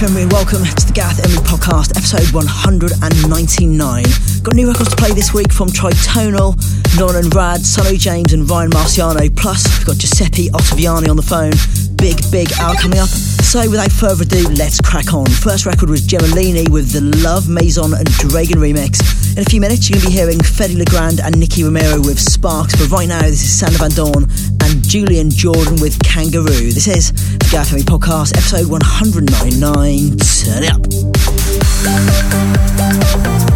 Emery welcome to the Gareth Emery podcast, episode 199. Got new records to play this week from Tritonal, Norin Rad, Sonny James and Ryan Marciano. Plus, we've got Giuseppe Ottaviani on the phone. Big, big hour coming up. So without further ado, let's crack on. First record was Gemellini with the Love Maison and Dragon remix. In a few minutes, you're going to be hearing Fedde Le Grand and Nicky Romero with Sparks. But right now, this is Sander Van Doorn and Julian Jordan with Kangaroo. This is Gareth Podcast, episode 199. Turn it up.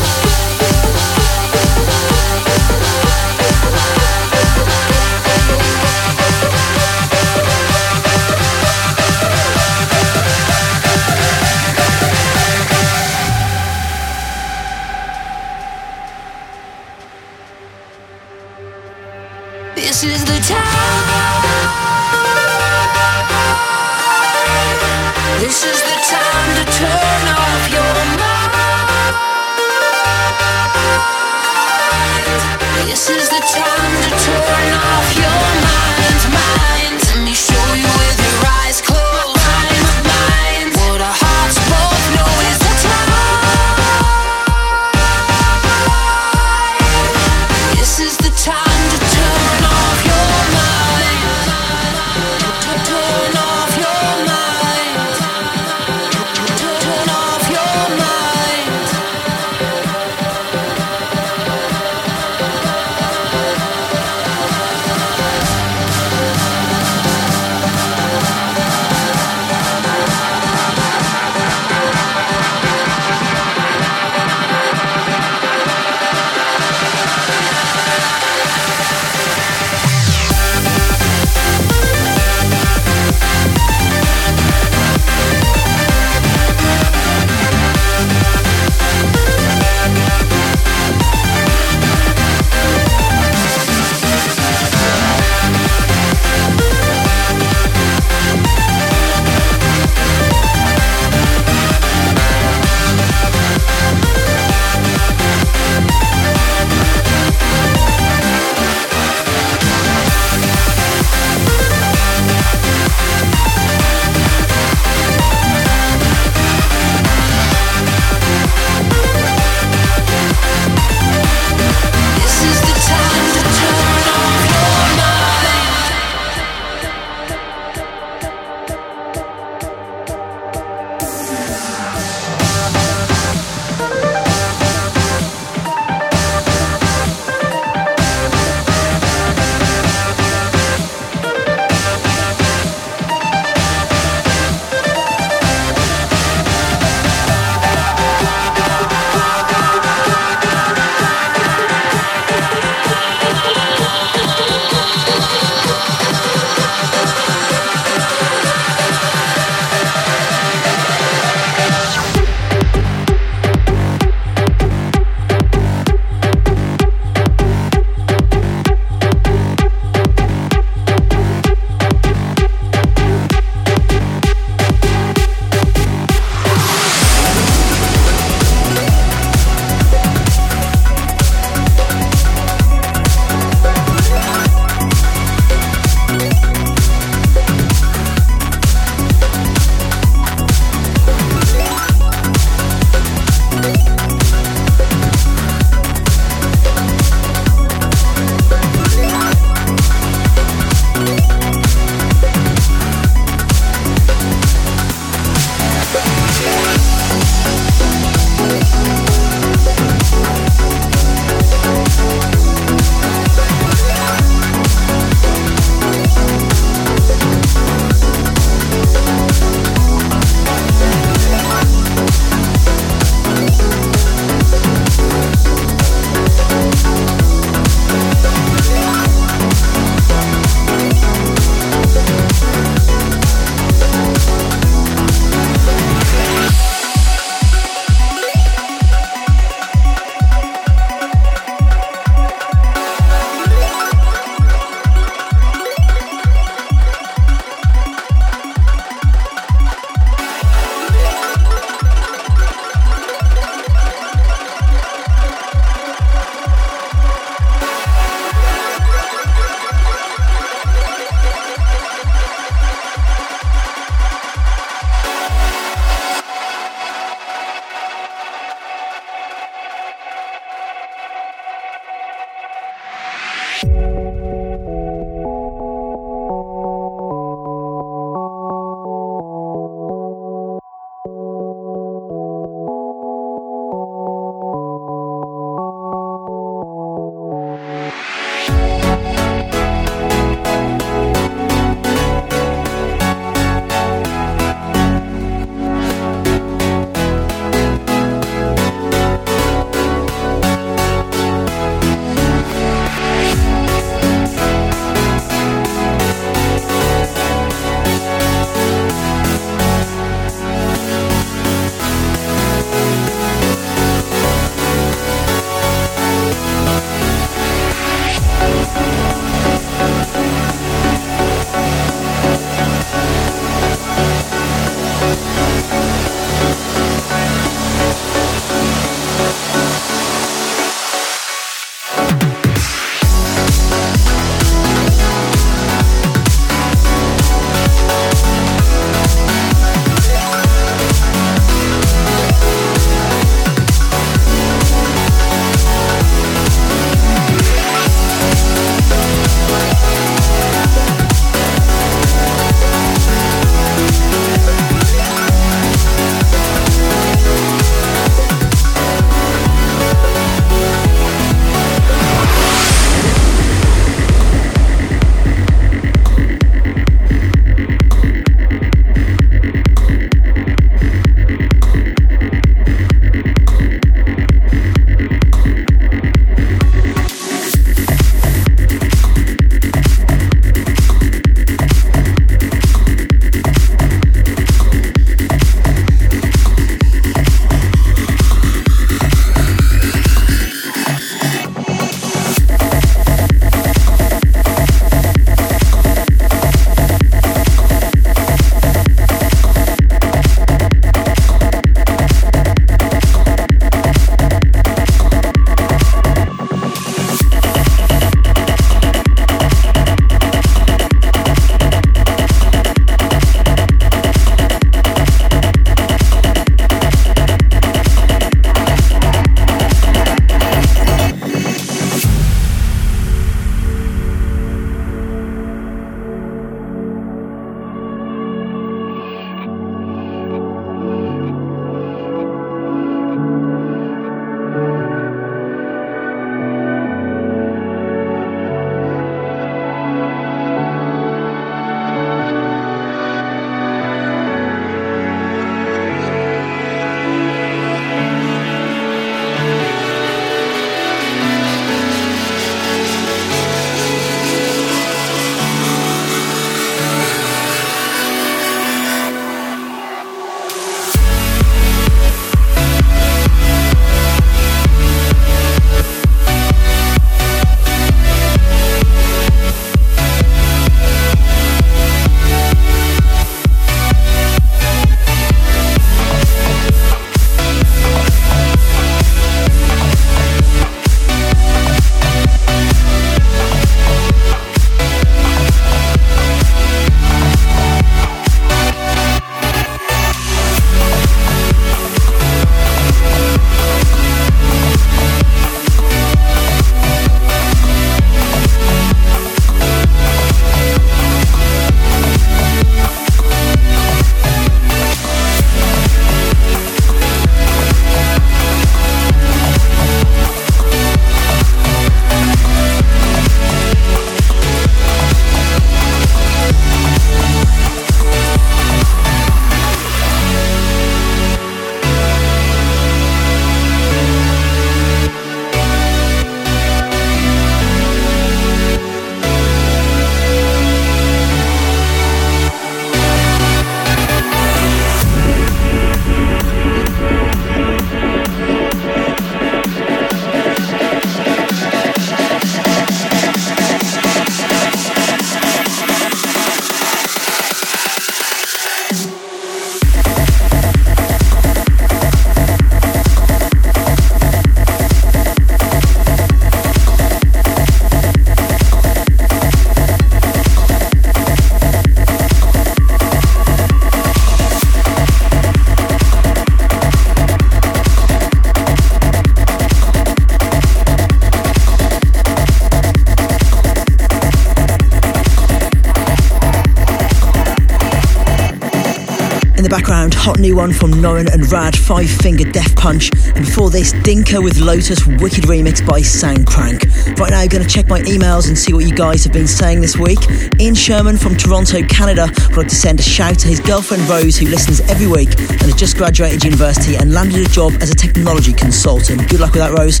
Hot new one from Norin and Rad, Five Finger Death Punch, and before this, Dinka with Lotus, wicked remix by Soundcrank. Right now, going to check my emails and see what you guys have been saying this week. Ian Sherman from Toronto, Canada, would like to send a shout to his girlfriend Rose, who listens every week and has just graduated university and landed a job as a technology consultant. Good luck with that, Rose.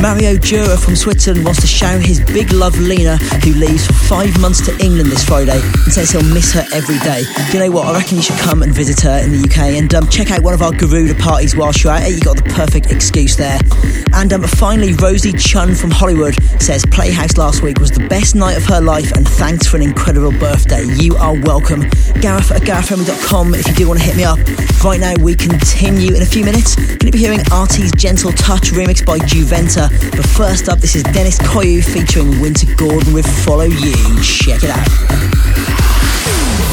Mario Jura from Switzerland wants to shout his big love Lena, who leaves for five months to England this Friday and says he'll miss her every day. Do you know what? I reckon you should come and visit her in the UK and um, check out one of our Garuda parties whilst you're at it. You got the perfect excuse there. And um, finally, Rosie Chun from Hollywood says Playhouse last week was the best night of her life and thanks for an incredible birthday. You are welcome. Gareth at garethfreming.com if you do want to hit me up. Right now, we continue in a few minutes. Going to be hearing Arty's Gentle Touch remix by Juventa. But first up, this is Dennis Koyu featuring Winter Gordon with Follow You. Check it out.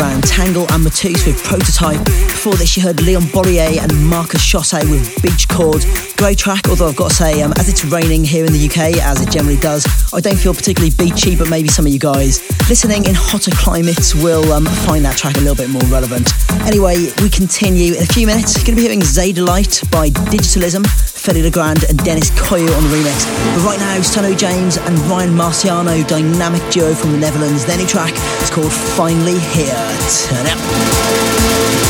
Tangle and Matus with Prototype. Before this, you heard Leon Bolier and Marcus Schössow with Beach Chord. Great track, although I've got to say, um, as it's raining here in the UK, as it generally does, I don't feel particularly beachy, but maybe some of you guys listening in hotter climates will um, find that track a little bit more relevant. Anyway, we continue in a few minutes. Going to be hearing Zdarlight by Digitalism, Fedde Le Grand and Dennis Koyo on the remix. But right now, Sunnery James and Ryan Marciano, dynamic duo from the Netherlands. Their new track is called Finally Here. Turn up.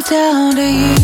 come down to you.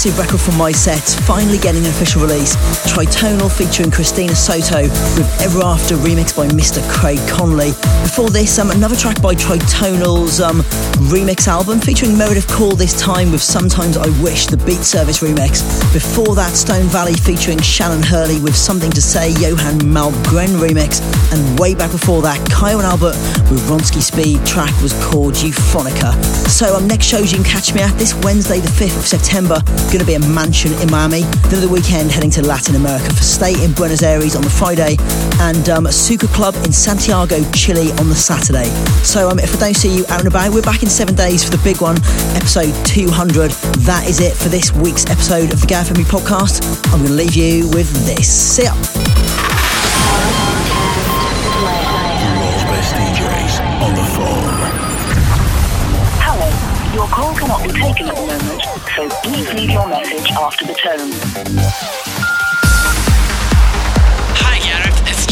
Massive record from my sets, finally getting an official release. Tritonal featuring Christina Soto with Ever After remix by Mr. Craig Connelly. Before this, um, another track by Tritonal's um, remix album featuring Meredith Call this time with Sometimes I Wish, the Beat Service remix. Before that, Stone Valley featuring Shannon Hurley with Something to Say, Johan Malmgren remix. And way back before that, Kyau and Albert with Ronski Speed track was called Euphonica. So um, next shows you can catch me at this Wednesday, the 5th of September, going to be a mansion in Miami. Then the weekend heading to Latin America for stay in Buenos Aires on the Friday and um, Suka Club in Santiago, Chile on the Saturday. So um, if I don't see you out and about, we're back in seven days for the big one, episode 200. That is it for this week's episode of the Emery podcast. I'm going to leave you with this. See ya. at the moment, so please leave your message after the tone. Hi it's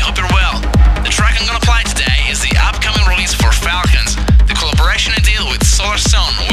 Hope you're well. The track I'm gonna play today is the upcoming release for Falcons, the collaboration with Solarstone